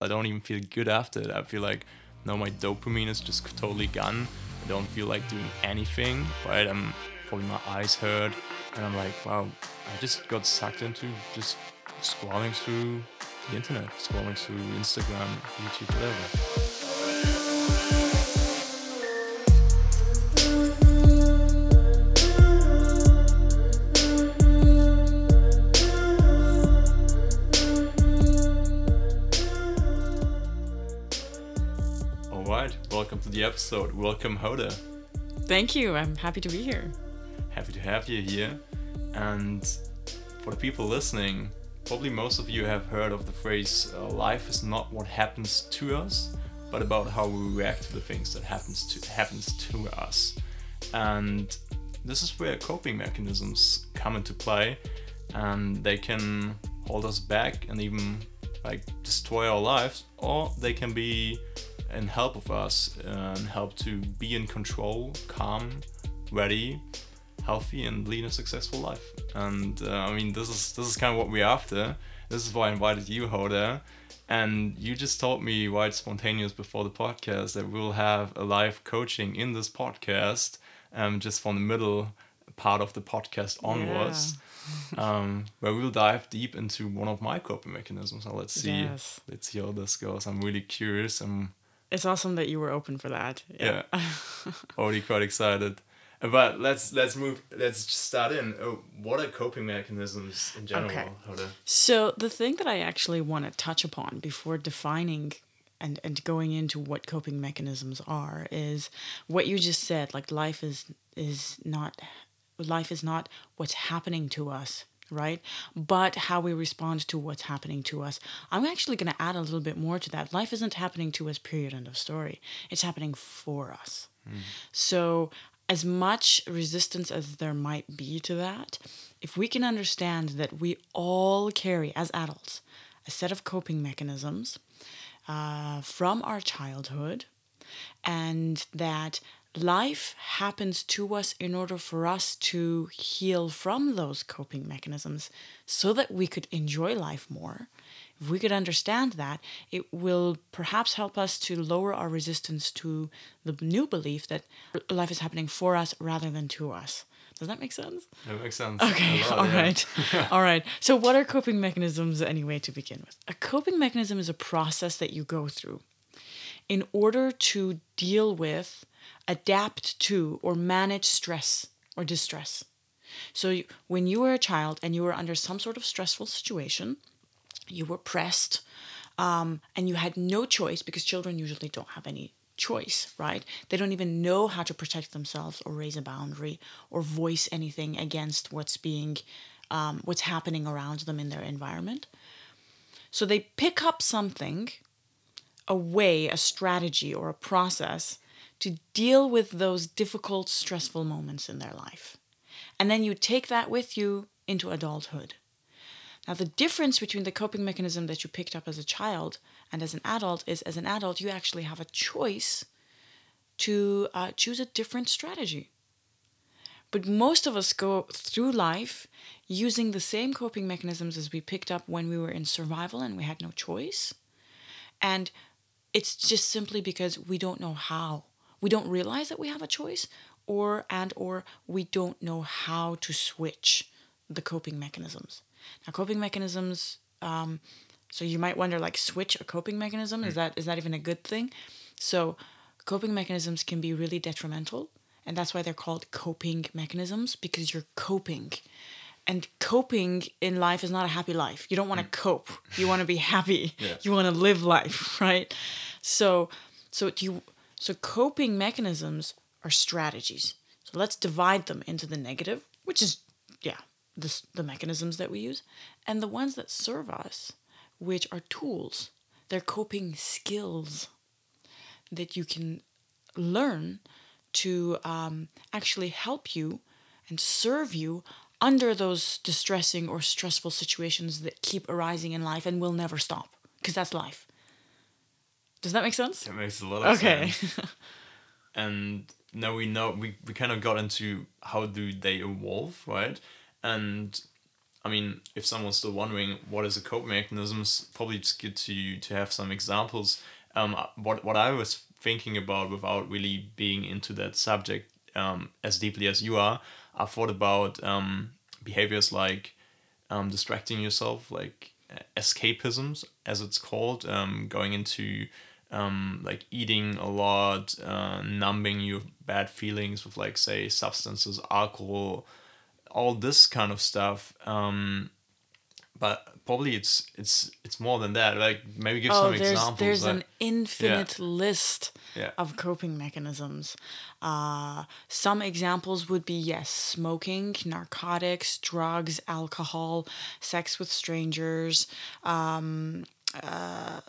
I don't even feel good after it. I feel like now my dopamine is just totally gone. I don't feel like doing anything, right? I'm probably my eyes hurt, and I'm like, wow, I just got sucked into just scrolling through the internet, scrolling through Instagram, YouTube, whatever. The episode. Welcome, Hoda. Thank you. I'm happy to be here. Happy to have you here. And for the people listening, probably most of you have heard of the phrase uh, life is not what happens to us, but about how we react to the things that happens to happens to us. And this is where coping mechanisms come into play and they can hold us back and even like destroy our lives or they can be in help of us and help to be in control, calm, ready, healthy, and lead a successful life. And uh, I mean, this is this is kind of what we're after. This is why I invited you, Hoda. And you just told me right spontaneous before the podcast that we'll have a live coaching in this podcast, um, just from the middle part of the podcast onwards, um, where we'll dive deep into one of my coping mechanisms. So let's see, Yes. let's see how this goes. I'm really curious. I'm It's awesome that you were open for that. yeah, already quite excited. But let's let's move. Let's start in. Oh, what are coping mechanisms in general? Okay. To So the thing that I actually want to touch upon before defining and and going into what coping mechanisms are is what you just said. Like life is is not life is not what's happening to us right? But how we respond to what's happening to us. I'm actually going to add a little bit more to that. Life isn't happening to us period end of story. It's happening for us. So as much resistance as there might be to that if we can understand that we all carry as adults a set of coping mechanisms uh, from our childhood and that life happens to us in order for us to heal from those coping mechanisms so that we could enjoy life more. If we could understand that, it will perhaps help us to lower our resistance to the new belief that life is happening for us rather than to us. Does that make sense? that makes sense. Okay, lot, all yeah. right. all right. So, what are coping mechanisms anyway to begin with? A coping mechanism is a process that you go through in order to deal with, adapt to, or manage stress or distress. So, you- when you were a child and you were under some sort of stressful situation, you were pressed, um, and you had no choice because children usually don't have any choice, right? They don't even know how to protect themselves or raise a boundary or voice anything against what's being, um, what's happening around them in their environment. So they pick up something, a way, a strategy, or a process to deal with those difficult, stressful moments in their life. And then you take that with you into adulthood. Now, the difference between the coping mechanism that you picked up as a child and as an adult is as an adult, you actually have a choice to uh, choose a different strategy. But most of us go through life using the same coping mechanisms as we picked up when we were in survival and we had no choice. And it's just simply because we don't know how. We don't realize that we have a choice or and or we don't know how to switch the coping mechanisms. Now coping mechanisms um, so you might wonder like switch a coping mechanism is that is that even a good thing? So coping mechanisms can be really detrimental and that's why they're called coping mechanisms because you're coping. And coping in life is not a happy life. You don't want to cope. You want to be happy. Yeah. You want to live life, right? So so do you so coping mechanisms are strategies. So let's divide them into the negative, which is yeah, the the mechanisms that we use, and the ones that serve us, which are tools. They're coping skills that you can learn to um, actually help you and serve you under those distressing or stressful situations that keep arising in life and will never stop because that's life. Does that make sense? It makes a lot of Okay. sense. and now we know we, we kind of got into how do they evolve, right? And I mean, if someone's still wondering what is a coping mechanism, it's probably just good to to have some examples. Um, what what I was thinking about without really being into that subject um, as deeply as you are, I thought about um, behaviors like um, distracting yourself, like escapisms, as it's called, um, going into um, like eating a lot, uh, numbing your bad feelings with like say substances, alcohol, all this kind of stuff. Um, but probably it's it's it's more than that. Like maybe give oh, some there's, examples. There's an infinite list Yeah. of coping mechanisms. Uh, some examples would be yes, smoking, narcotics, drugs, alcohol, sex with strangers. Um, uh,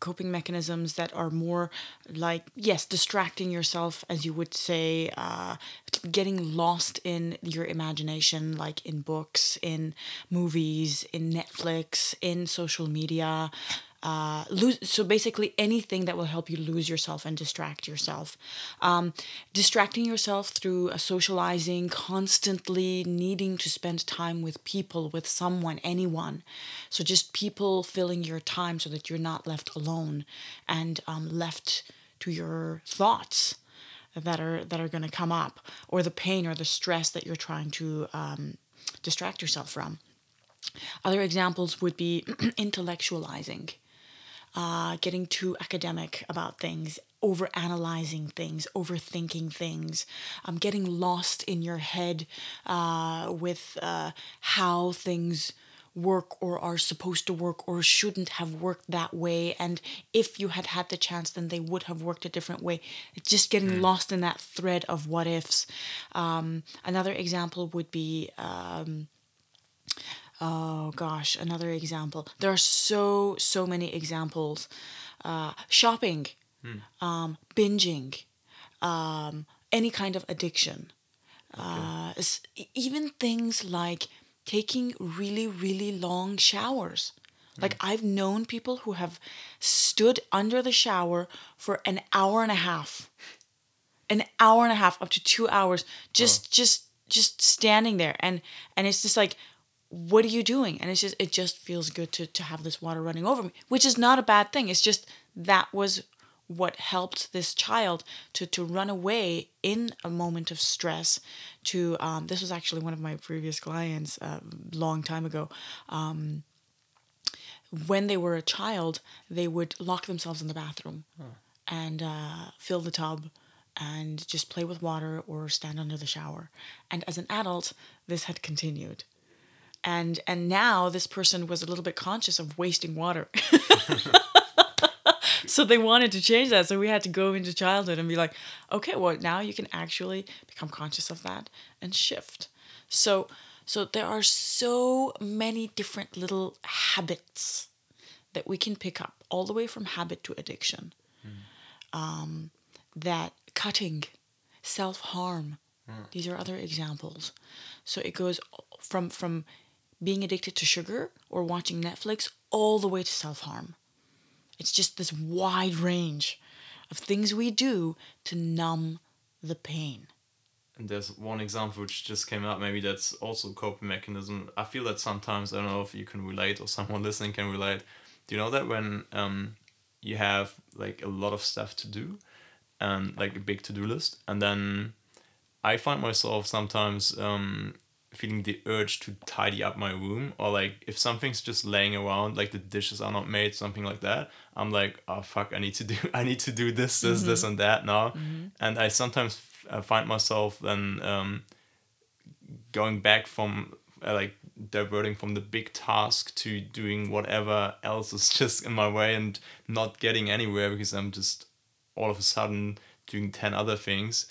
coping mechanisms that are more like yes distracting yourself as you would say uh, getting lost in your imagination like in books in movies in netflix in social media uh, lose so basically anything that will help you lose yourself and distract yourself. Um, distracting yourself through socializing constantly needing to spend time with people with someone anyone. So just people filling your time so that you're not left alone and um, left to your thoughts that are that are going to come up or the pain or the stress that you're trying to um, distract yourself from. Other examples would be intellectualizing uh, getting too academic about things, over analyzing things, overthinking things, um, getting lost in your head uh, with uh, how things work or are supposed to work or shouldn't have worked that way. And if you had had the chance, then they would have worked a different way. Just getting lost in that thread of what ifs. Um, another example would be. Um, oh gosh another example. There are so so many examples. Uh, shopping um, binging um, any kind of addiction. Uh, s- e- even things like taking really really long showers. Like i've known people who have stood under the shower for an hour and a half. An hour and a half up to two hours just just just standing there. And and it's just like what are you doing? And it's just it just feels good to to have this water running over me which is not a bad thing. It's just that was what helped this child to to run away in a moment of stress to um, this was actually one of my previous clients a long time ago. Um, when they were a child they would lock themselves in the bathroom and uh, fill the tub and just play with water or stand under the shower. And as an adult this had continued and and now this person was a little bit conscious of wasting water. So they wanted to change that. So we had to go into childhood and be like okay well now you can actually become conscious of that and shift. So so there are so many different little habits that we can pick up all the way from habit to addiction. Um, that cutting self-harm these are other examples. So it goes from from being addicted to sugar or watching netflix all the way to self-harm it's just this wide range of things we do to numb the pain And there's one example which just came up, Maybe that's also a coping mechanism. I feel that sometimes I don't know if you can relate or someone listening can relate. Do you know that when um, you have like a lot of stuff to do, and like a big to do list, and then I find myself sometimes um, feeling the urge to tidy up my room, or like if something's just laying around, like the dishes are not made, something like that. I'm like, oh fuck, I need to do, I need to do this, this, this, and that now, and I sometimes uh, find myself then um, going back from uh, like diverting from the big task to doing whatever else is just in my way and not getting anywhere because I'm just all of a sudden doing 10 other things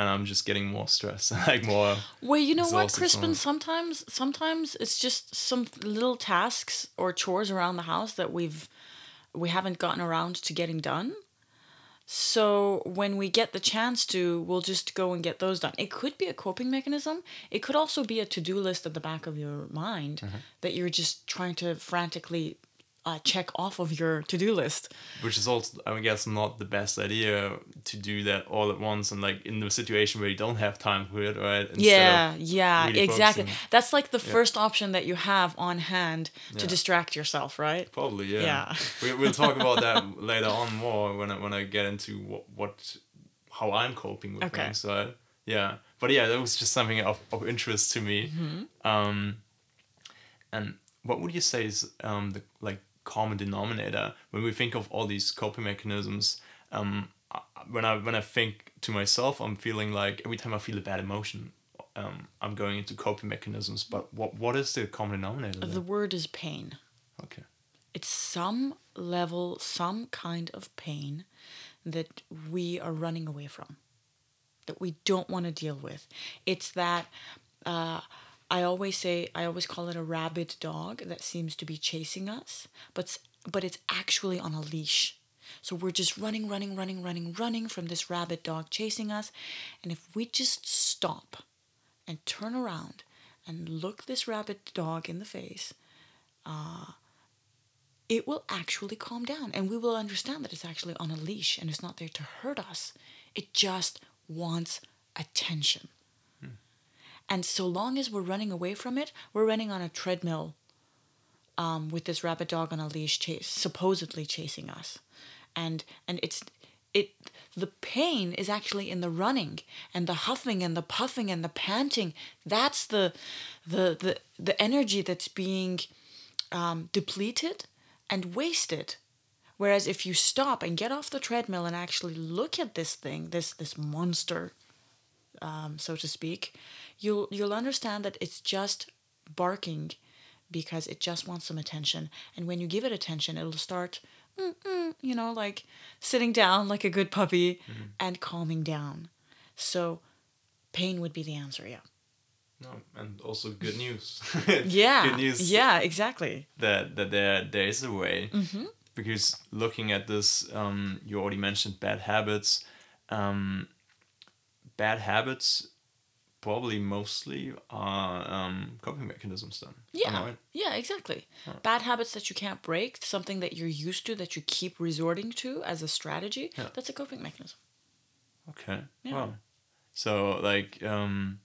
and I'm just getting more stressed like more Well, you know what, Crispin? Sometimes, sometimes it's just some little tasks or chores around the house that we've we haven't gotten around to getting done. So when we get the chance to, we'll just go and get those done. It could be a coping mechanism. It could also be a to-do list at the back of your mind mm-hmm. that you're just trying to frantically uh, check off of your to-do list which is also i guess not the best idea to do that all at once and like in the situation where you don't have time for it right Instead yeah yeah really exactly focusing. that's like the first option that you have on hand to Yeah. distract yourself right probably yeah, Yeah. we, we'll talk about that later on more when I, when I get into what, what how i'm coping with Okay. things so yeah but yeah that was just something of, of interest to me Mm-hmm. um and what would you say is um the like common denominator. When we think of all these coping mechanisms um when i when i think to myself i'm feeling like every time i feel a bad emotion um i'm going into coping mechanisms. But what what is the common denominator the there? word is pain. Okay. It's some level some kind of pain that we are running away from that we don't want to deal with. It's that uh, i always say i always call it a rabid dog that seems to be chasing us but but it's actually on a leash so we're just running running running running running from this rabid dog chasing us and if we just stop and turn around and look this rabid dog in the face uh, it will actually calm down and we will understand that it's actually on a leash and it's not there to hurt us. It just wants attention. And so long as we're running away from it, we're running on a treadmill um, with this rabbit dog on a leash, chase, supposedly chasing us. And and it's it the pain is actually in the running and the huffing and the puffing and the panting. That's the the the, the energy that's being um, depleted and wasted. Whereas if you stop and get off the treadmill and actually look at this thing, this this monster, um, so to speak, you'll you'll understand that it's just barking because it just wants some attention. And when you give it attention, it'll start, mm, mm, you know, like sitting down like a good puppy and calming down. So pain would be the answer, yeah. No, and also good news. Yeah. good news. Yeah, exactly. That that there there is a way. Mm-hmm. Because looking at this, um, you already mentioned bad habits. Um, bad habits probably mostly are um, coping mechanisms. Then. Yeah. right? Yeah, exactly. Bad habits that you can't break, something that you're used to, that you keep resorting to as a strategy, Yeah. that's a coping mechanism. Okay. Yeah. Wow. So like um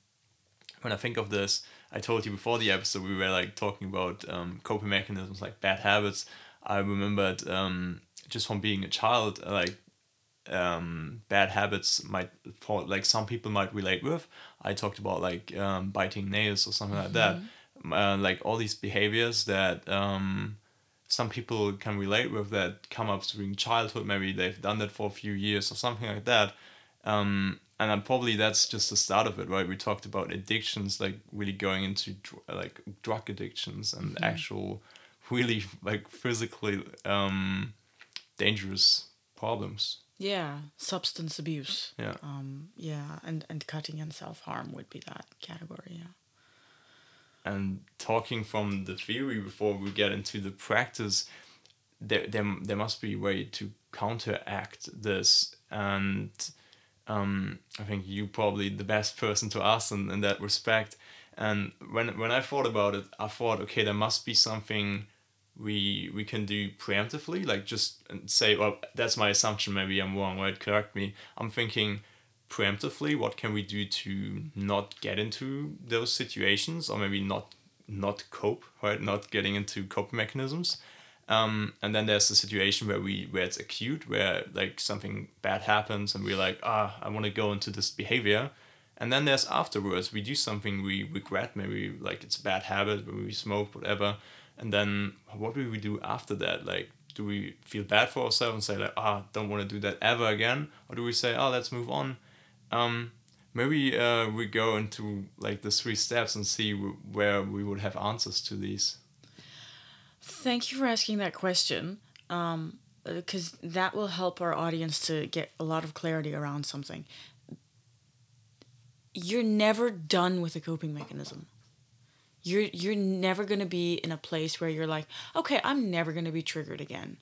when I think of this, I told you before the episode we were like talking about um coping mechanisms like bad habits. I remembered um just from being a child like um bad habits might for like some people might relate with. I talked about like um biting nails or something like that. Uh, like all these behaviors that um some people can relate with that come up during childhood. Maybe they've done that for a few years or something like that. Um, and then probably that's just the start of it, right? We talked about addictions, like really going into dr- like drug addictions and actual, really like physically um, dangerous problems. Yeah, substance abuse. Yeah. Um, yeah, and, and cutting and self harm would be that category, yeah. and talking from the theory before we get into the practice there there, there must be a way to counteract this and um, I think you probably the best person to ask in, in that respect and when when I thought about it I thought okay there must be something we we can do preemptively like just say well that's my assumption maybe I'm wrong right? Correct me. I'm thinking preemptively what can we do to not get into those situations or maybe not not cope right? Not getting into coping mechanisms. Um, and then there's the situation where we where it's acute where like something bad happens and we're like ah i want to go into this behavior. And then there's afterwards we do something we regret maybe like it's a bad habit where we smoke whatever and then what do we do after that like do we feel bad for ourselves and say like ah don't want to do that ever again or do we say oh let's move on um, maybe uh, we go into like the three steps and see w- where we would have answers to these Thank you for asking that question, um, because that will help our audience to get a lot of clarity around something. You're never done with a coping mechanism. You're you're never gonna be in a place where you're like, okay, I'm never gonna be triggered again,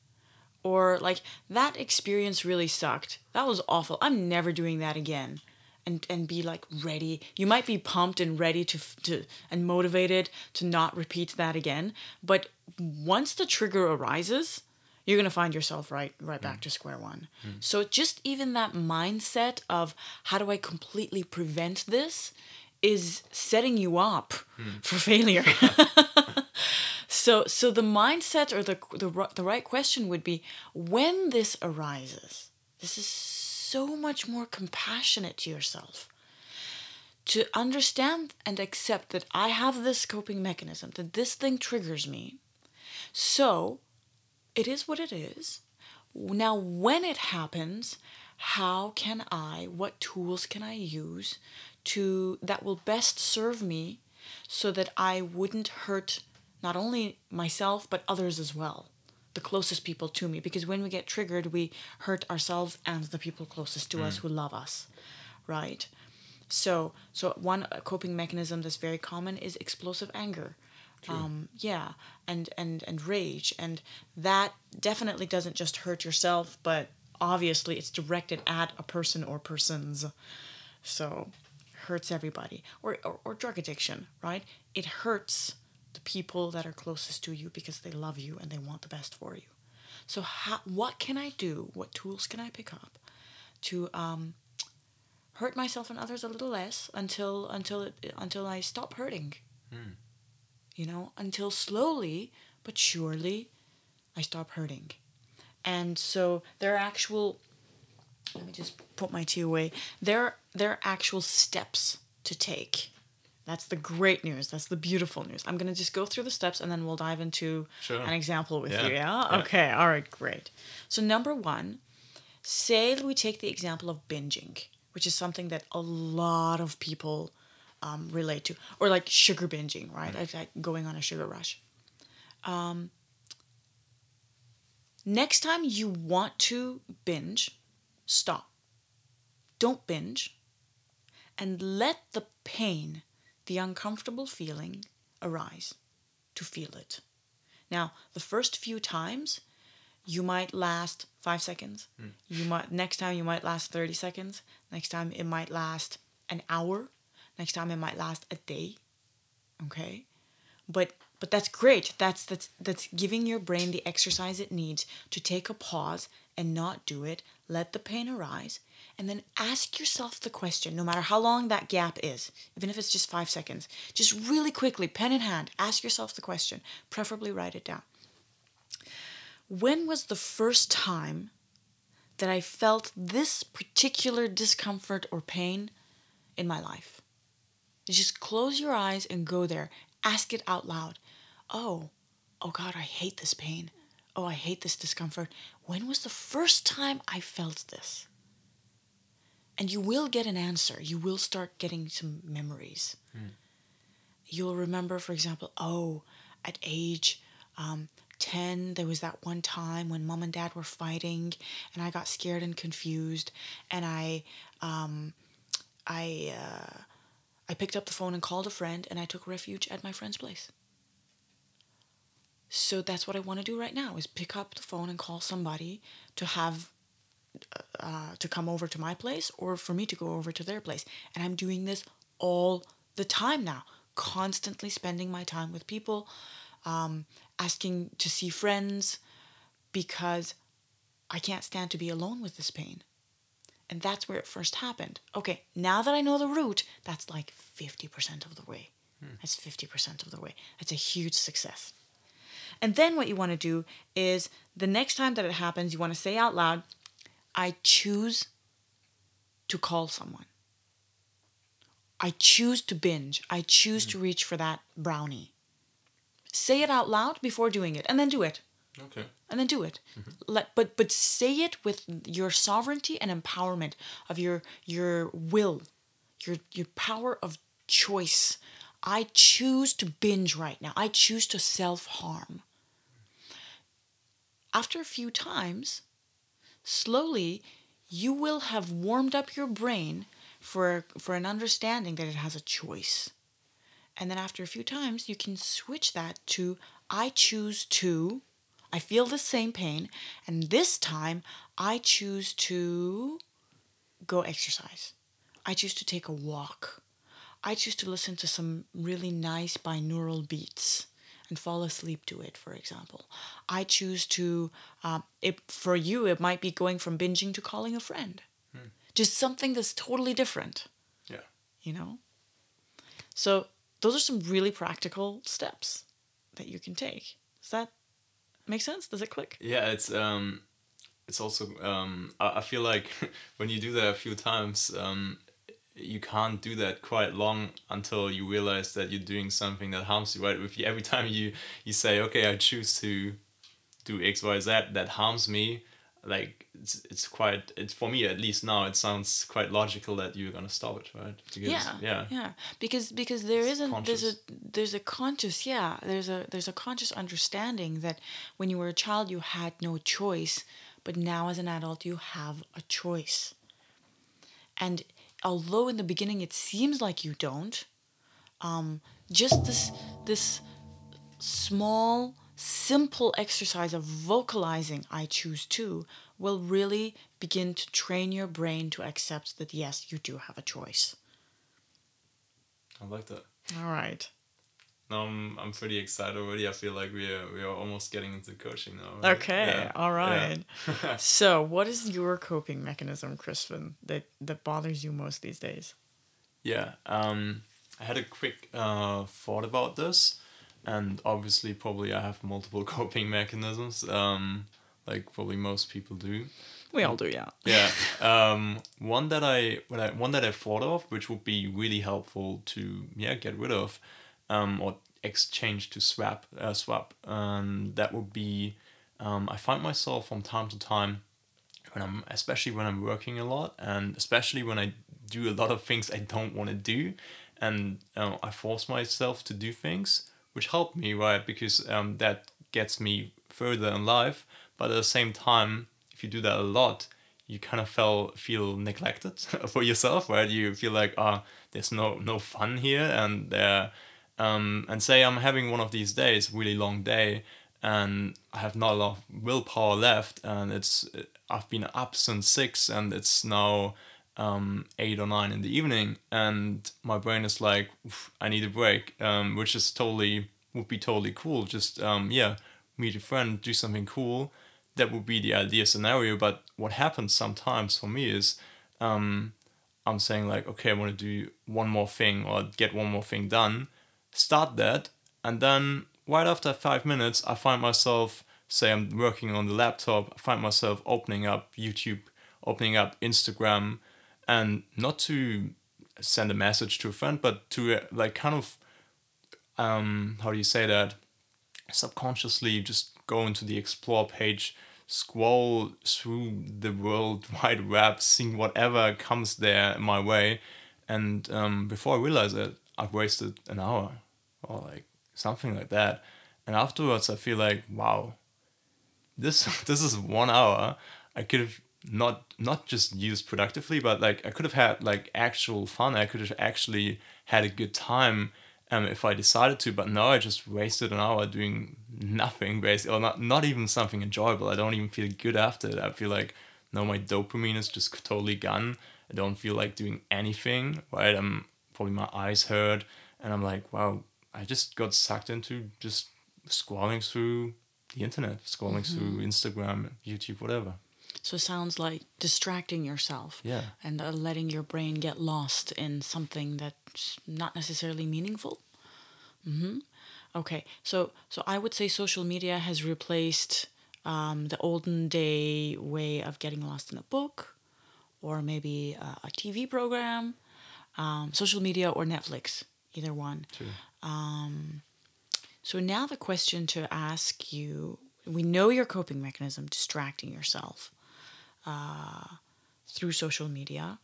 or like that experience really sucked. That was awful. I'm never doing that again. and and be like ready. You might be pumped and ready to to and motivated to not repeat that again. But once the trigger arises, you're gonna find yourself right right back mm. to square one. Mm. So just even that mindset of how do I completely prevent this is setting you up hmm. for failure. so so the mindset or the the the right question would be when this arises. This is so much more compassionate to yourself to understand and accept that I have this coping mechanism, that this thing triggers me. So it is what it is. Now, when it happens, how can I, what tools can I use to that will best serve me so that I wouldn't hurt not only myself but others as well, the closest people to me because when we get triggered, we hurt ourselves and the people closest to us who love us, right? So, so one coping mechanism that's very common is explosive anger. Um, yeah, and and and rage, and that definitely doesn't just hurt yourself, but obviously it's directed at a person or persons. So, hurts everybody. Or, or or drug addiction, right? It hurts the people that are closest to you because they love you and they want the best for you. So, how, what can I do? What tools can I pick up to um, hurt myself and others a little less until until it until I stop hurting. You know, until slowly but surely I stop hurting. And so there are actual let me just put my tea away. There there are actual steps to take. That's the great news. That's the beautiful news. I'm gonna just go through the steps and then we'll dive into Sure. an example with Yeah. you. Yeah? Yeah. Okay. All right. Great. So number one, say we take the example of binging, which is something that a lot of people um, relate to, or like sugar binging, right? Like, like going on a sugar rush. Um, next time you want to binge, stop. Don't binge, and let the pain, the uncomfortable feeling, arise. To feel it. Now, the first few times, you might last five seconds. Hmm. You might next time you might last thirty seconds. Next time it might last an hour. Next time it might last a day. Okay, but but that's great. That's that's that's giving your brain the exercise it needs to take a pause and not do it. Let the pain arise, and then ask yourself the question. No matter how long that gap is, even if it's just five seconds, just really quickly, pen in hand, ask yourself the question. Preferably write it down. When was the first time that I felt this particular discomfort or pain in my life? Just close your eyes and go there. Ask it out loud. Oh, oh God, I hate this pain. Oh, I hate this discomfort. When was the first time I felt this? And you will get an answer. You will start getting some memories. You'll remember, for example, oh, at age um, 10, there was that one time when mom and dad were fighting, and I got scared and confused, and I, um, I, uh, I picked up the phone and called a friend, and I took refuge at my friend's place. So that's what I want to do right now: is pick up the phone and call somebody to have uh, to come over to my place or for me to go over to their place. And I'm doing this all the time now, constantly spending my time with people, um, asking to see friends because I can't stand to be alone with this pain. And that's where it first happened. Okay, now that I know the route, that's like 50% of the way. That's 50% of the way. That's a huge success. And then what you want to do is the next time that it happens, you want to say out loud, I choose to call someone. I choose to binge. I choose to mm. reach for that brownie. Say it out loud before doing it and then do it. Okay. And then do it. Mm-hmm. Let but but say it with your sovereignty and empowerment of your your will, your your power of choice. I choose to binge right now. I choose to self-harm. After a few times, slowly you will have warmed up your brain for for an understanding that it has a choice and then after a few times you can switch that to i choose to i feel the same pain and this time i choose to go exercise I choose to take a walk. I choose to listen to some really nice binaural beats and fall asleep to it, for example. I choose to, um, it, for you, it might be going from binging to calling a friend. Just something that's totally different, Yeah. you know? So, those are some really practical steps that you can take. Does that make sense? Does it click? Yeah, it's um, it's also um, I, I feel like when you do that a few times, um, you can't do that quite long until you realize that you're doing something that harms you. Right? If you, every time you you say, okay, I choose to do X, Y, Z, that harms me. Like it's it's quite it's for me at least now it sounds quite logical that you're gonna stop it, right? Because, yeah yeah, yeah because because there isn't there's a conscious. there's a conscious yeah there's a there's a conscious understanding that when you were a child you had no choice but now as an adult you have a choice and although in the beginning it seems like you don't um just this this small simple exercise of vocalizing i choose to will really begin to train your brain to accept that yes you do have a choice I like that. all right Now I'm, I'm pretty excited already. I feel like we are we are almost getting into coaching now. right? Okay, Yeah, all yeah. so what is your coping mechanism crispin that that bothers you most these days Yeah, um, I had a quick uh, thought about this, and obviously, probably I have multiple coping mechanisms, um, like probably most people do. we all do yeah Yeah, um, one that I, what I one that I thought of, which would be really helpful to yeah get rid of, um, or exchange to swap uh, swap, and that would be, um, I find myself from time to time when I'm especially when I'm working a lot and especially when I do a lot of things I don't want to do and uh, I force myself to do things which help me right? Because um, that gets me further in life. But at the same time if you do that a lot you kind of feel feel neglected for yourself right? You feel like ah there's no no fun here and there um, and say I'm having one of these days really long day and I have not a lot of willpower left, and it's I've been up since six, and it's now um, eight or nine in the evening, and my brain is like, I need a break, um, which is totally would be totally cool. Just um, yeah, meet a friend, do something cool. That would be the ideal scenario. But what happens sometimes for me is um, I'm saying like, okay, I want to do one more thing or get one more thing done. Start that, and then right after five minutes, I find myself say I'm working on the laptop. I find myself opening up YouTube, opening up Instagram, and not to send a message to a friend, but to uh, like kind of um how do you say that subconsciously just go into the explore page scroll through the world wide web seeing whatever comes there my way and um, before i realize it i've wasted an hour or like something like that. And afterwards i feel like wow this this is one hour i could have not not just used productively but like i could have had like actual fun. I could have actually had a good time um, if i decided to. But now i just wasted an hour doing nothing basically or not not even something enjoyable. I don't even feel good after it. I feel like no my dopamine is just totally gone. I don't feel like doing anything right? I'm probably my eyes hurt and i'm like wow i just got sucked into just scrolling through the internet scrolling through instagram youtube whatever so it sounds like distracting yourself Yeah. and uh, letting your brain get lost in something that's not necessarily meaningful Mm-hmm. okay so so i would say social media has replaced um, the olden day way of getting lost in a book or maybe a, a tv program um, social media or netflix either one True. So now the question to ask you we know your coping mechanism distracting yourself uh, through social media.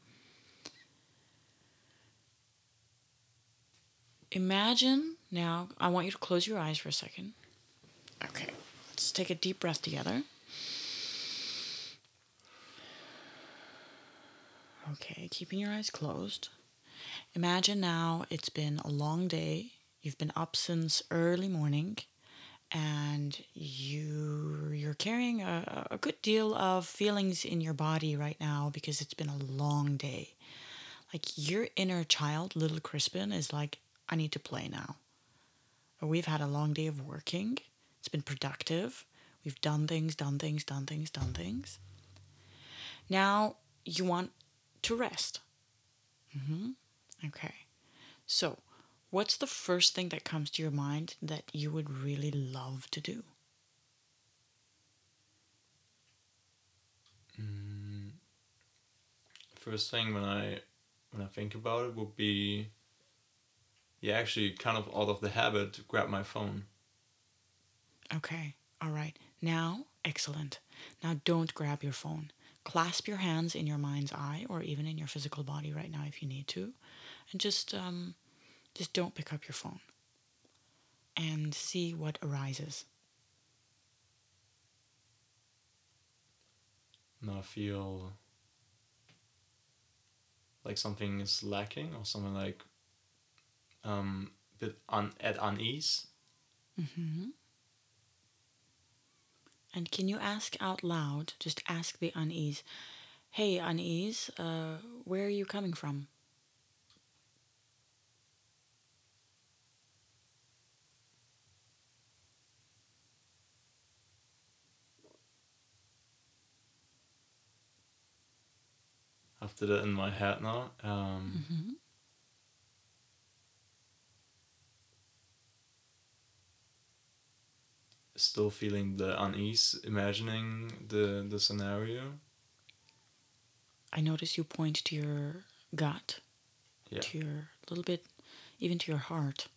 Imagine now, I want you to close your eyes for a second. Okay, let's take a deep breath together. Okay, keeping your eyes closed. Imagine now it's been a long day. You've been up since early morning and you you're carrying a, a good deal of feelings in your body right now because it's been a long day. Like your inner child, little Crispin, is like, I need to play now. Or we've had a long day of working. It's been productive. We've done things, done things, done things, done things. Now you want to rest. mm-hmm. Okay. So, what's the first thing that comes to your mind that you would really love to do? First thing when I when I think about it would be yeah, actually kind of out of the habit to grab my phone. Okay. All right. Now, excellent. Now don't grab your phone. Clasp your hands in your mind's eye or even in your physical body right now if you need to. And just um just don't pick up your phone. And see what arises. Now I feel like something is lacking or something like um bit un- at unease. And can you ask out loud, just ask the unease, hey, unease, uh, where are you coming from? After that in my head now. Um, Still feeling the unease, imagining the the scenario. I notice you point to your gut, Yeah. to your little bit, even to your heart.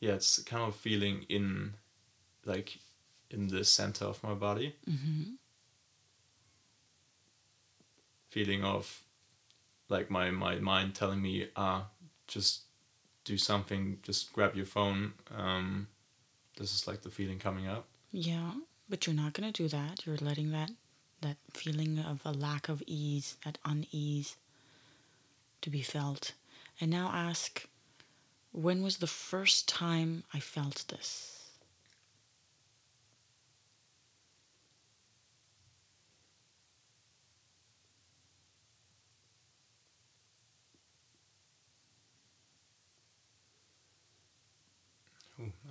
Yeah, it's kind of feeling in, like, in the center of my body. Mm-hmm. Feeling of, like my my mind telling me, ah, just do something, just grab your phone. Um, this is like the feeling coming up. Yeah, but you're not going to do that. You're letting that that feeling of a lack of ease, that unease to be felt. And now ask, when was the first time I felt this?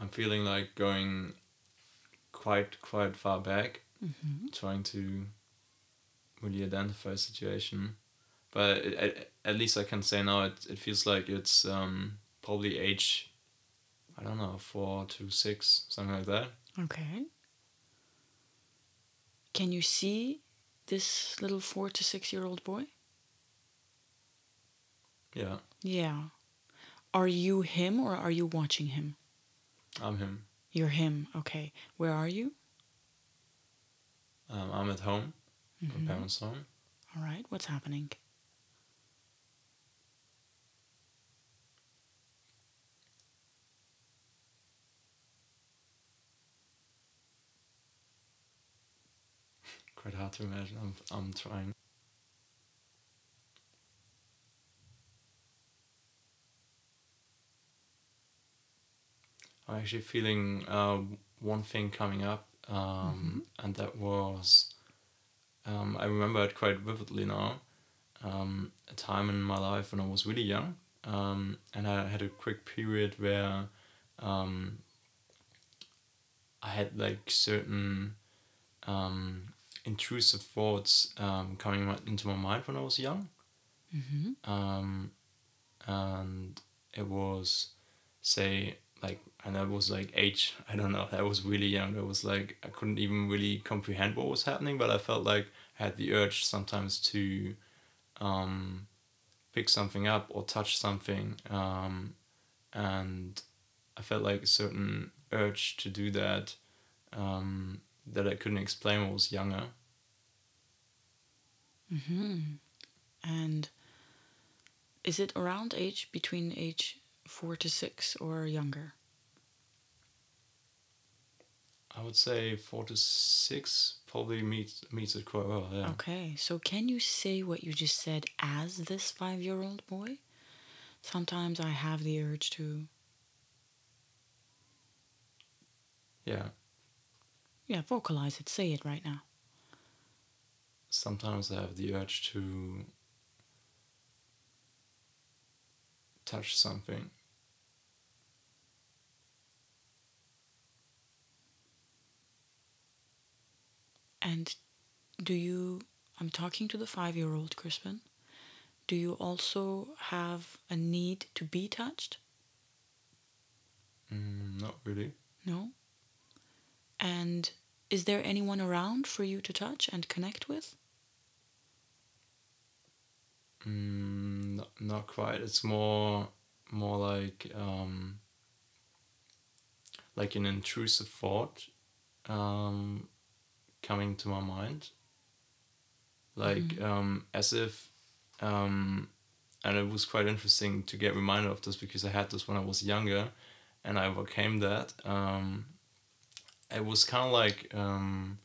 I'm feeling like going quite quite far back, trying to really identify a situation. But it, at, at least I can say now it, it feels like it's um, probably age, I don't know, four to six, something like that. Okay. Can you see this little four to six year old boy? Yeah, Yeah. Are you him or are you watching him? I'm him. You're him. Okay. Where are you? Um, I'm at home, my parents' home. All right. What's happening? Quite hard to imagine. I'm, I'm trying. I'm actually feeling uh, one thing coming up, um, and that was um, I remember it quite vividly now. Um, a time in my life when I was really young, um, and I had a quick period where um, I had like certain um, intrusive thoughts um, coming into my mind when I was young. Mm-hmm. Um, and it was, say, like, and I was like age, I don't know, I was really young. I was like, I couldn't even really comprehend what was happening, but I felt like I had the urge sometimes to um, pick something up or touch something. Um, and I felt like a certain urge to do that um, that I couldn't explain when I was younger. Mm-hmm. And is it around age between age four to six or younger? I would say four to six probably meets meets it quite well. Yeah. Okay, so can you say what you just said as this five year old boy? Sometimes I have the urge to, Yeah. yeah, vocalize it, say it right now. Sometimes I have the urge to touch something. And do you, I'm talking to the five year old Crispin, do you also have a need to be touched? Mm, not really. No? And is there anyone around for you to touch and connect with? Mm, not, not quite. It's more more like um, like an intrusive thought um, coming to my mind. Like um, as if um, and it was quite interesting to get reminded of this because I had this when I was younger and I overcame that. Um, it was kind of like um,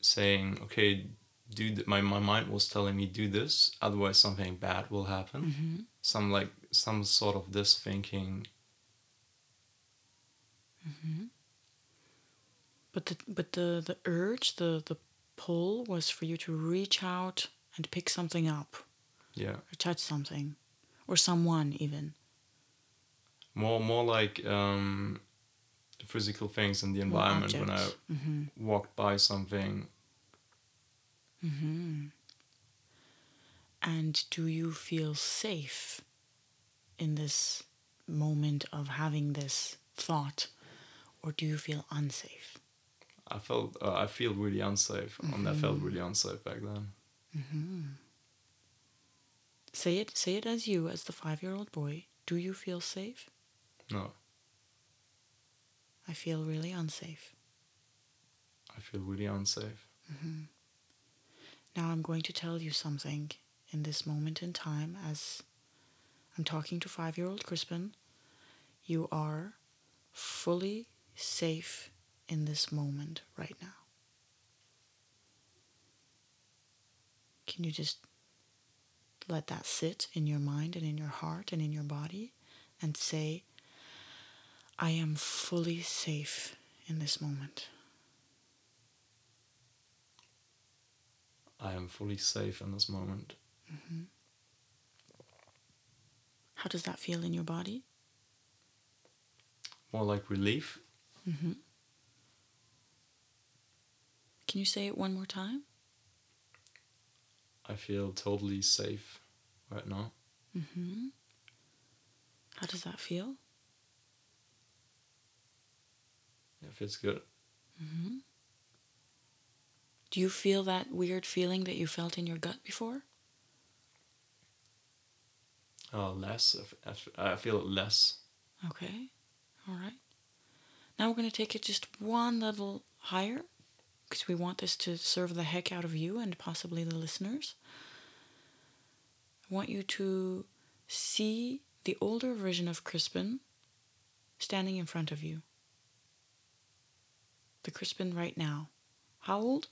saying, okay, do th- my, my mind was telling me do this, otherwise something bad will happen. Mm-hmm. Some like some sort of this thinking. But the but the, the urge, the, the pull was for you to reach out and pick something up Yeah, or touch something or someone even. more more like um, physical things and the environment when I. Mm-hmm. walked by something. And do you feel safe in this moment of having this thought or do you feel unsafe? I felt uh, I feel really unsafe, and I felt mm-hmm. really unsafe back then. Mm-hmm. Say it say it as you as the 5-year-old boy. Do you feel safe? No, I feel really unsafe. I feel really unsafe. Mm-hmm. Now I'm going to tell you something in this moment in time as I'm talking to five year old Crispin. You are fully safe in this moment right now. Can you just let that sit in your mind and in your heart and in your body and say, I am fully safe in this moment? I am fully safe in this moment. Mm-hmm. How does that feel in your body? More like relief. Mm-hmm. Can you say it one more time? I feel totally safe right now. Mm-hmm. How does that feel? It feels good. Mm-hmm. Do you feel that weird feeling that you felt in your gut before? Uh, less. I feel it less. Okay. All right. Now we're going to take it just one level higher because we want this to serve the heck out of you and possibly the listeners. I want you to see the older version of Crispin standing in front of you. The Crispin right now. How old?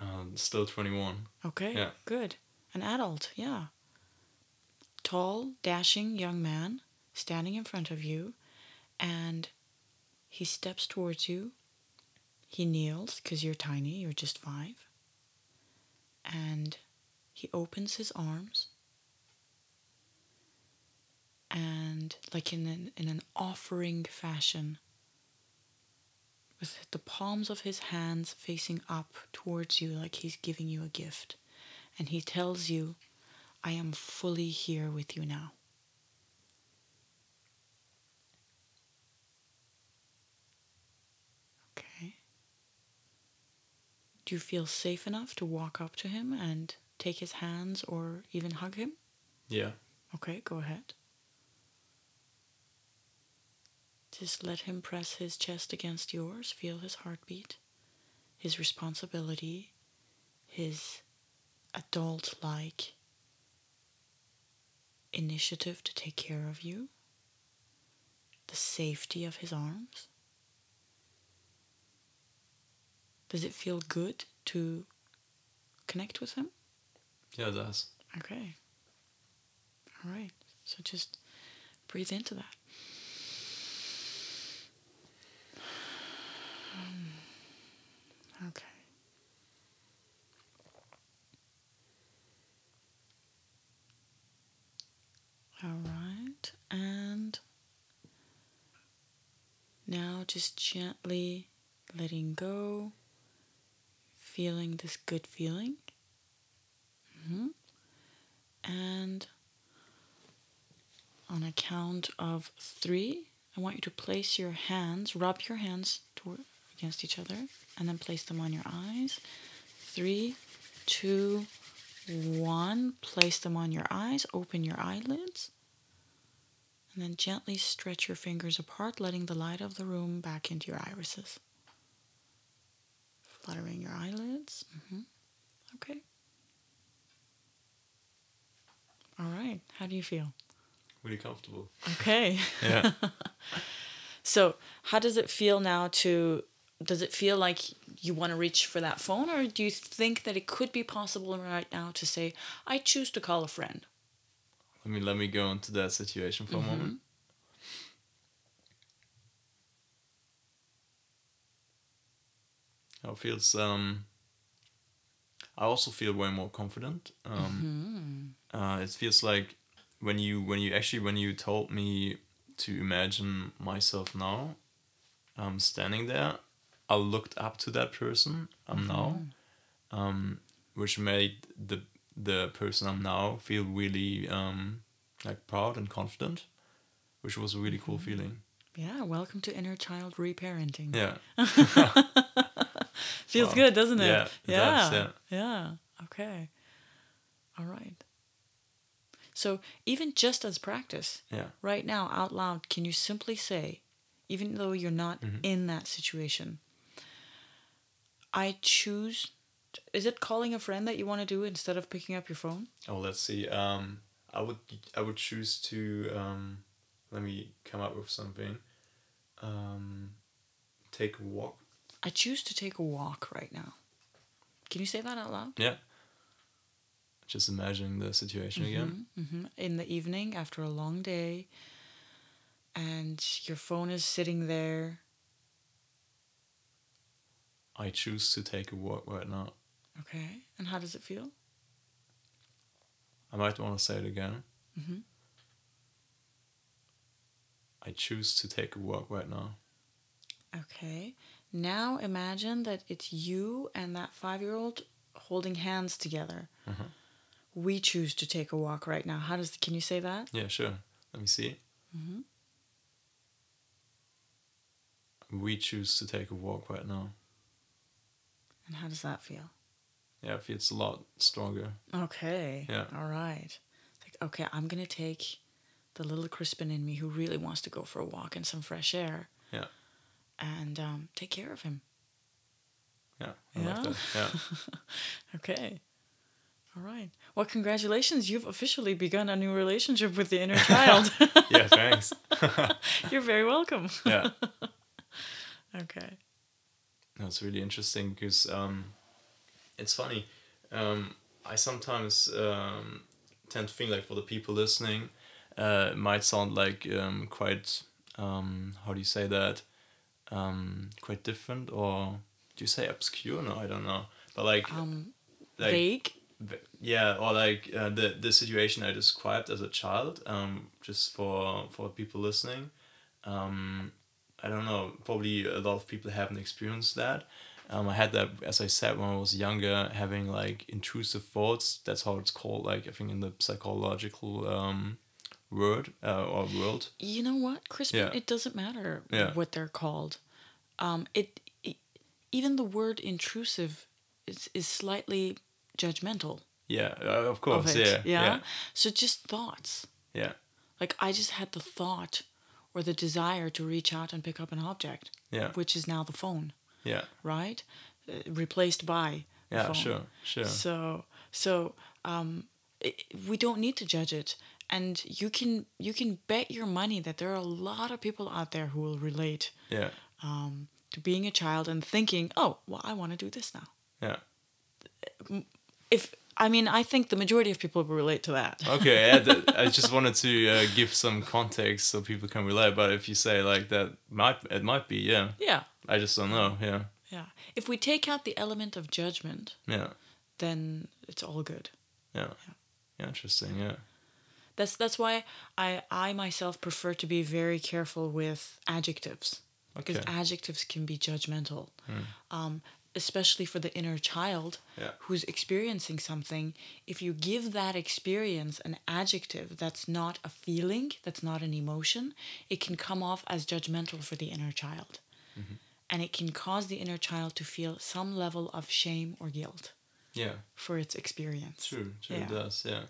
Um, still 21. Okay, Yeah. good. An adult, yeah. Tall, dashing young man standing in front of you, and he steps towards you. He kneels because you're tiny, you're just five. And he opens his arms. And, like in an, in an offering fashion, with the palms of his hands facing up towards you like he's giving you a gift. And he tells you, I am fully here with you now. You feel safe enough to walk up to him and take his hands or even hug him? Yeah. Okay, go ahead. Just let him press his chest against yours, feel his heartbeat, his responsibility, his adult like initiative to take care of you, the safety of his arms. Does it feel good to connect with him? Yeah, it does. Okay. All right. So just breathe into that. Okay. All right, and now just gently letting go feeling this good feeling. hmm And on a count of three, I want you to place your hands, rub your hands toward, against each other, and then place them on your eyes. Three, two, one. Place them on your eyes, open your eyelids, and then gently stretch your fingers apart, letting the light of the room back into your irises. Fluttering your eyelids. hmm Okay. All right. How do you feel? Really comfortable. Okay. Yeah. So, how does it feel now to does it feel like you want to reach for that phone or do you think that it could be possible right now to say I choose to call a friend? let me let me go into that situation for a moment. It feels um I also feel way more confident. Um uh, it feels like when you when you actually when you told me to imagine myself now um standing there, I looked up to that person I'm now. Um which made the the person I'm now feel really um like proud and confident, which was a really cool feeling. Yeah, welcome to inner child reparenting. Yeah. Feels Wow. good, doesn't it? Yeah, it yeah. does, yeah. Yeah. Okay. All right. So, even just as practice, Yeah. right now out loud, can you simply say, even though you're not Mm-hmm. in that situation, I choose. Is it calling a friend that you want to do instead of picking up your phone? Oh, let's see. Um, I would I would choose to um, let me come up with something. Um, take a walk. I choose to take a walk right now. Can you say that out loud? Yeah. Just imagining the situation again. hmm In the evening after a long day, and your phone is sitting there. I choose to take a walk right now. Okay. And how does it feel? I might want to say it again. Mhm. I choose to take a walk right now. Okay. Now imagine that it's you and that five year old holding hands together. Mhm. We choose to take a walk right now. How does can you say that? Yeah, sure. Let me see. Mhm. We choose to take a walk right now. And how does that feel? Yeah, it feels a lot stronger. Okay. Yeah. All right. It's like, okay, I'm gonna take the little Crispin in me who really wants to go for a walk in some fresh air. Yeah. And um, take care of him. Yeah, I Yeah? like that. Yeah. Okay. All right. Well, congratulations. You've officially begun a new relationship with the inner child. yeah, thanks. You're very welcome. yeah. Okay. That's really interesting because um, it's funny. Um, I sometimes um, tend to think like for the people listening, uh, it might sound like um, quite um, how do you say that? Um, quite different or do you say obscure? No, I don't know. But like, Um, like vague. yeah, or like uh, the the situation I described as a child. Um, just for for people listening. Um, I don't know. Probably a lot of people haven't experienced that. Um, I had that, as I said, when I was younger, having like intrusive thoughts. That's how it's called. Like I think in the psychological um, word uh, or world. You know what, Crispin? Yeah. It doesn't matter Yeah. what they're called. Um, it, it even the word intrusive is is slightly judgmental Yeah, uh, of of course. it. Yeah, yeah, So just thoughts. yeah, Like I just had the thought or the desire to reach out and pick up an object, yeah, which is now the phone, yeah, right? Uh, replaced by yeah. phone. Sure, sure. So so um, i we don't need to judge it, and you can you can bet your money that there are a lot of people out there who will relate Yeah, um, to being a child and thinking, oh, well, I want to do this now. yeah. If I mean, I think the majority of people will relate to that. Okay, yeah, th- I just wanted to uh, give some context so people can relate. But if you say like that, might it might be yeah. Yeah, I just don't know. Yeah, yeah. If we take out the element of judgment, yeah, then it's all good. yeah. Yeah, interesting. Yeah, That's that's why I I myself prefer to be very careful with adjectives. because Okay. adjectives can be judgmental, um, especially for the inner child Yeah. who's experiencing something. If you give that experience an adjective that's not a feeling, that's not an emotion, it can come off as judgmental for the inner child. And it can cause the inner child to feel some level of shame or guilt Yeah. for its experience. True. True. Yeah. It does. Yeah.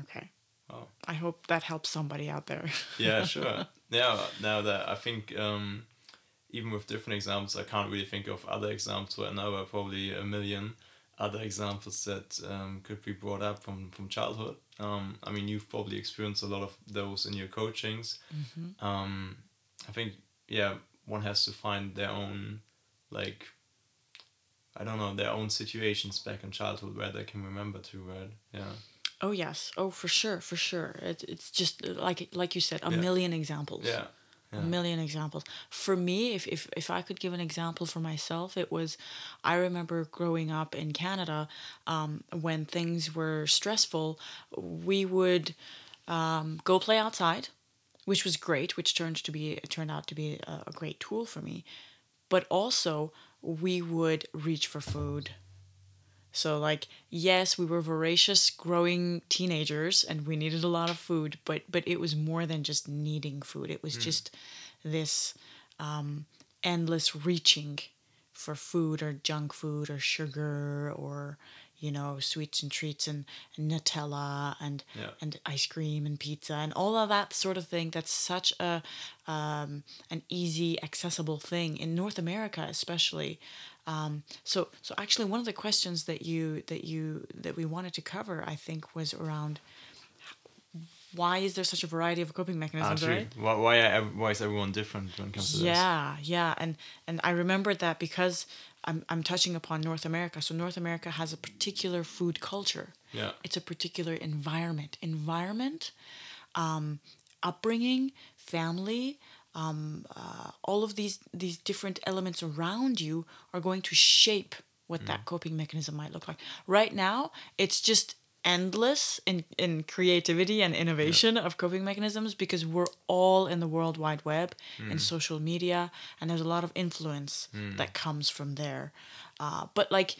Okay. Oh. I hope that helps somebody out there. Yeah. Sure. now, now that I think, um, even with different examples, I can't really think of other examples. Right now, there are probably a million other examples that um, could be brought up from from childhood. Um, I mean, you've probably experienced a lot of those in your coachings. Um, I think, yeah, one has to find their own, like, I don't know, their own situations back in childhood where they can remember to, right? Yeah. Oh yes. Oh, for sure, for sure. It, it's just like like you said, a Yeah. million examples. Yeah. A million examples. For me, if, if if I could give an example for myself, it was I remember growing up in Canada, um, when things were stressful, we would um, go play outside, which was great, which turned to be turned out to be a, a great tool for me. But also we would reach for food. So like yes, we were voracious growing teenagers and we needed a lot of food, but but it was more than just needing food. It was just this um, endless reaching for food or junk food or sugar or you know sweets and treats and, and Nutella and Yeah. and ice cream and pizza and all of that sort of thing. That's such a um, an easy, accessible thing in North America, especially. Um, so, so actually, one of the questions that you that you that we wanted to cover, I think, was around why is there such a variety of coping Ah, mechanisms, true. right? Why, why, are, why is everyone different when it comes to this? Yeah, yeah, and and I remembered that because I'm I'm touching upon North America. So North America has a particular food culture. Yeah. It's a particular environment. Environment, um, upbringing, family, um, uh, all of these these different elements around you are going to shape what that coping mechanism might look like. Right now, it's just endless in, in creativity and innovation of coping mechanisms because we're all in the world wide web and social media and there's a lot of influence that comes from there. Uh, but like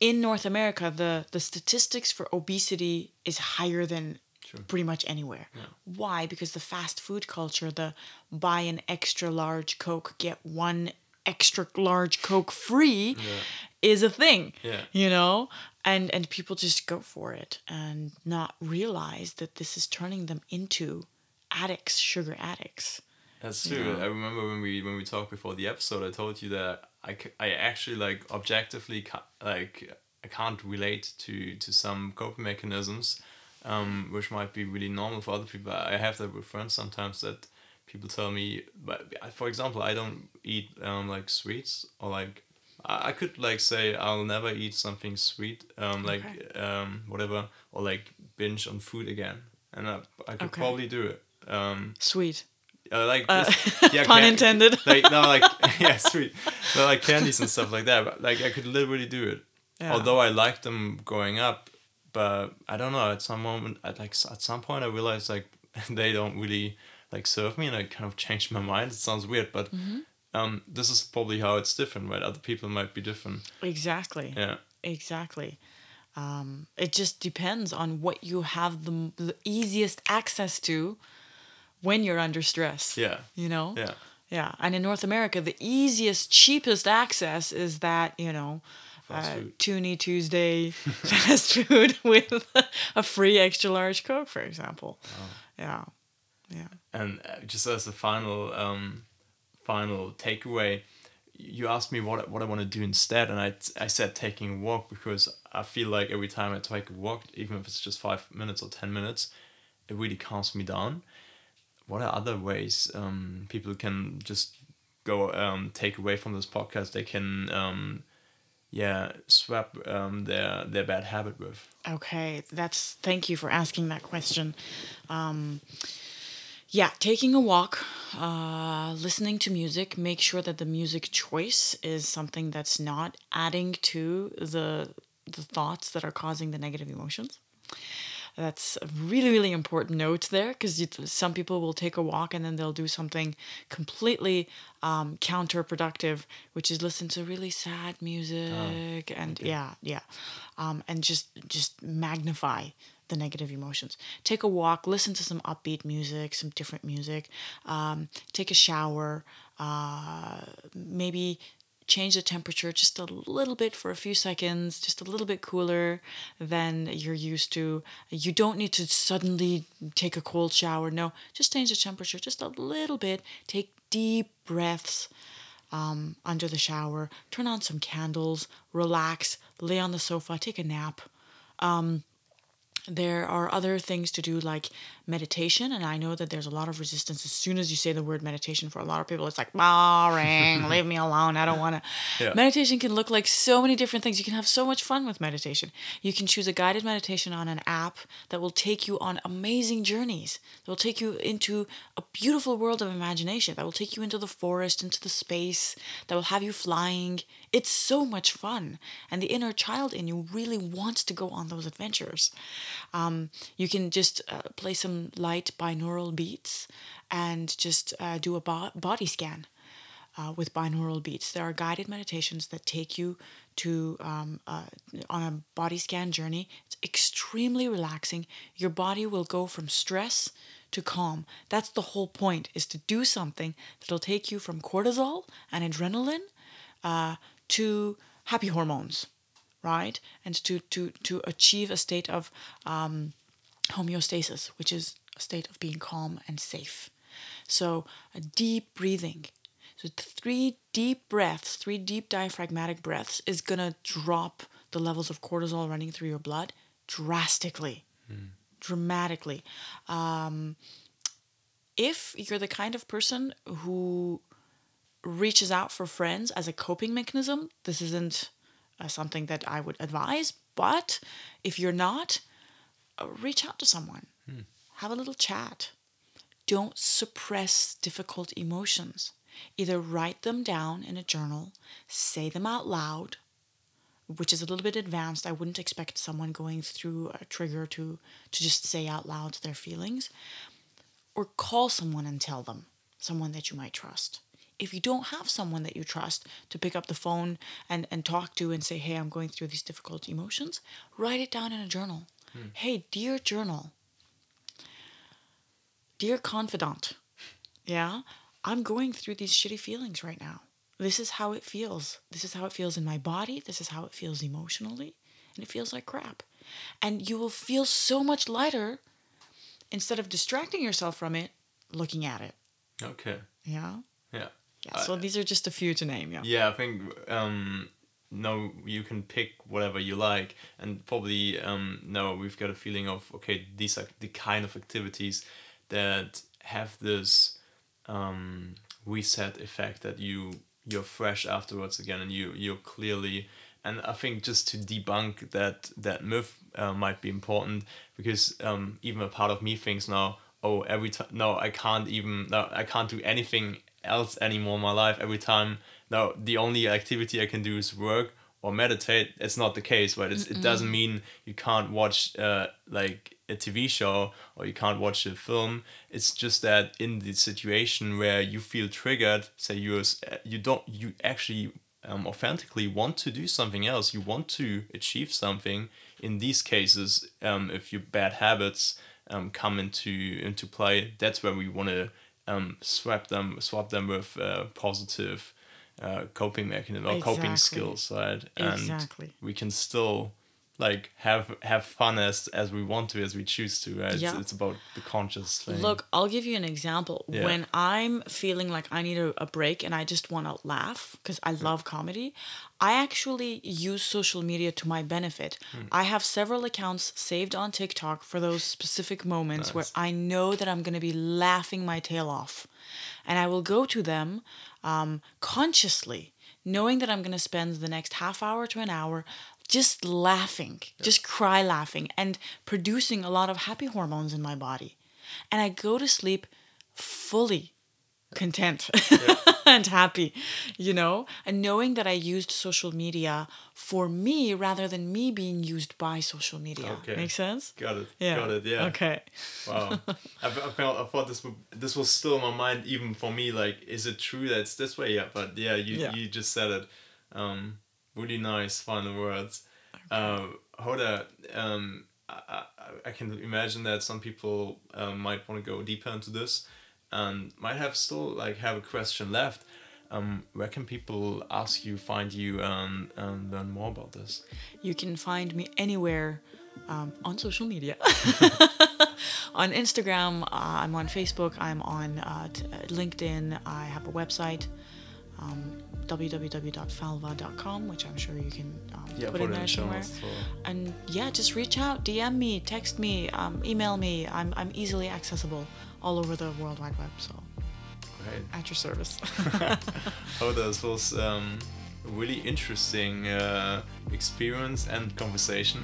in north america the the statistics for obesity is higher than pretty much anywhere. Why? Because the fast food culture the buy an extra large coke get one extra large coke free is a thing Yeah. you know? And and people just go for it and not realize that this is turning them into addicts sugar addicts. That's true. Yeah. I remember when we when we talked before the episode, I told you that I, I actually like objectively like I can't relate to to some coping mechanisms, um, which might be really normal for other people. I have that with friends sometimes that people tell me, but for example, I don't eat um, like sweets or like I could like say I'll never eat something sweet, um, like Okay. um, whatever, or like binge on food again, and I, I could Okay. probably do it. Um, sweet uh, like Uh, just- yeah, pun can- intended. Like no, like yeah, sweet. So like candies and stuff like that. But like I could literally do it. Yeah. Although I liked them growing up, but I don't know. At some moment, at like at some point, I realized like they don't really like serve me, and I kind of changed my mind. It sounds weird, but Mm-hmm. um, this is probably how it's different, right? Other people might be different. exactly Yeah. exactly um, it just depends on what you have the, the easiest access to when you're under stress Yeah. you know Yeah. Yeah, and in North America, the easiest, cheapest access is that you know, Fast uh, food. Toonie Tuesday fast food with a free extra large Coke, for example. Yeah, yeah. And uh, just as a final um, final takeaway, you asked me what I- what I want to do instead, and I I said taking a walk because I feel like every time I take a walk, even if it's just five minutes or ten minutes, it really calms me down. What are other ways um, people can just go um, take away from this podcast? They can um, yeah swap um, their their bad habit with. Okay, that's thank you for asking that question. Um, yeah, taking a walk, uh, listening to music, make sure that the music choice is something that's not adding to the the thoughts that are causing the negative emotions. That's a really, really important note there because some people will take a walk and then they'll do something completely um, counterproductive, which is listen to really sad music and yeah, yeah, um, and just just magnify the negative emotions. Take a walk, listen to some upbeat music, some different music. Um, take a shower. Uh, maybe change the temperature just a little bit for a few seconds, just a little bit cooler than you're used to. You don't need to suddenly take a cold shower. No, just change the temperature just a little bit. Take deep breaths um, under the shower. Turn on some candles. Relax. Lay on the sofa. Take a nap. Um, there are other things to do like meditation and i know that there's a lot of resistance. As soon as you say the word meditation for a lot of people it's like boring leave me alone i don't want to Yeah. meditation can look like so many different things. You can have so much fun with meditation. You can choose a guided meditation on an app that will take you on amazing journeys that will take you into a beautiful world of imagination that will take you into the forest into the space that will have you flying. It's so much fun and the inner child in you really wants to go on those adventures um, you can just uh, play some light binaural beats and just uh, do a bo- body scan uh, with binaural beats. There are guided meditations that take you to um, uh, on a body scan journey. It's extremely relaxing. Your body will go from stress to calm. That's the whole point: is to do something that'll take you from cortisol and adrenaline uh, to happy hormones, right? And to to to achieve a state of um, homeostasis, which is a state of being calm and safe. So, a deep breathing. So, three deep breaths, three deep diaphragmatic breaths is going to drop the levels of cortisol running through your blood drastically, dramatically. Um, if you're the kind of person who reaches out for friends as a coping mechanism, this isn't uh, something that I would advise. But if you're not, uh, reach out to someone, have a little chat. Don't suppress difficult emotions. Either write them down in a journal, say them out loud, which is a little bit advanced. I wouldn't expect someone going through a trigger to to just say out loud their feelings, or call someone and tell them, someone that you might trust. If you don't have someone that you trust to pick up the phone and, and talk to and say, hey, I'm going through these difficult emotions, write it down in a journal. Hmm. Hey, dear journal, dear confidant, yeah, I'm going through these shitty feelings right now. This is how it feels. This is how it feels in my body. This is how it feels emotionally. And it feels like crap. And you will feel so much lighter instead of distracting yourself from it, looking at it. Okay. Yeah. Yeah. Yeah. So these are just a few to name. Yeah. Yeah, I think um, no, you can pick whatever you like, and probably um, no, we've got a feeling of okay, these are the kind of activities that have this um, reset effect that you you're fresh afterwards again, and you you're clearly. And I think just to debunk that that myth uh, might be important because um, even a part of me thinks now, oh, every time no, I can't even no, I can't do anything else anymore in my life. Every time now, the only activity I can do is work or meditate. It's not the case, right? It's, it doesn't mean you can't watch uh, like a TV show or you can't watch a film. It's just that in the situation where you feel triggered, say you you don't you actually um, authentically want to do something else. You want to achieve something. In these cases, um, if your bad habits um, come into into play, that's where we want to um, swap them swap them with uh, positive uh, coping mechanism or coping skills, right? And Exactly. we can still like have have fun as as we want to, as we choose to, right? It's, Yeah. it's about the conscious thing. Look, I'll give you an example. Yeah. When I'm feeling like I need a, a break and I just want to laugh because I love comedy, I actually use social media to my benefit. Hmm. I have several accounts saved on TikTok for those specific moments where I know that I'm going to be laughing my tail off. And I will go to them um, consciously, knowing that I'm going to spend the next half hour to an hour just laughing, just cry laughing, and producing a lot of happy hormones in my body. And I go to sleep fully content and happy, you know? And knowing that I used social media for me rather than me being used by social media. Okay. Make sense? Got it. Yeah. Got it. Yeah. Okay. Wow. I, I felt I thought this would this was still in my mind even for me. Like, is it true that it's this way? Yeah. But yeah, you Yeah. you just said it. Um, really nice final words. Um, Hoda, um, I, I, I can imagine that some people um, might want to go deeper into this, and might have still like have a question left. Um, where can people ask you, find you, and, and learn more about this? You can find me anywhere um, on social media. on Instagram, uh, I'm on Facebook, I'm on uh, t- uh, LinkedIn, I have a website, um, www.falva.com, which I'm sure you can um, Yeah, put in there somewhere. And yeah, just reach out, DM me, text me, um, email me. I'm, I'm easily accessible all over the World Wide Web, so Great. at your service. Oh, this was um, a really interesting uh, experience and conversation.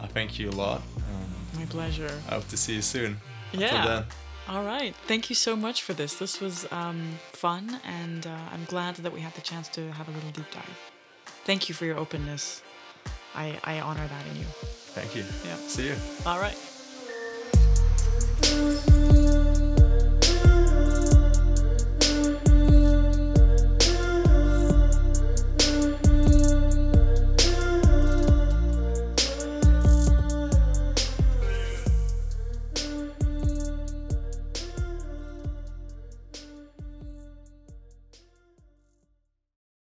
I thank you a lot. Um, My pleasure. I hope to see you soon. Yeah. All right. Thank you so much for this. This was um, fun, and uh, I'm glad that we had the chance to have a little deep dive. Thank you for your openness. I, I honor that in you. Thank you. Yeah. See you. All right.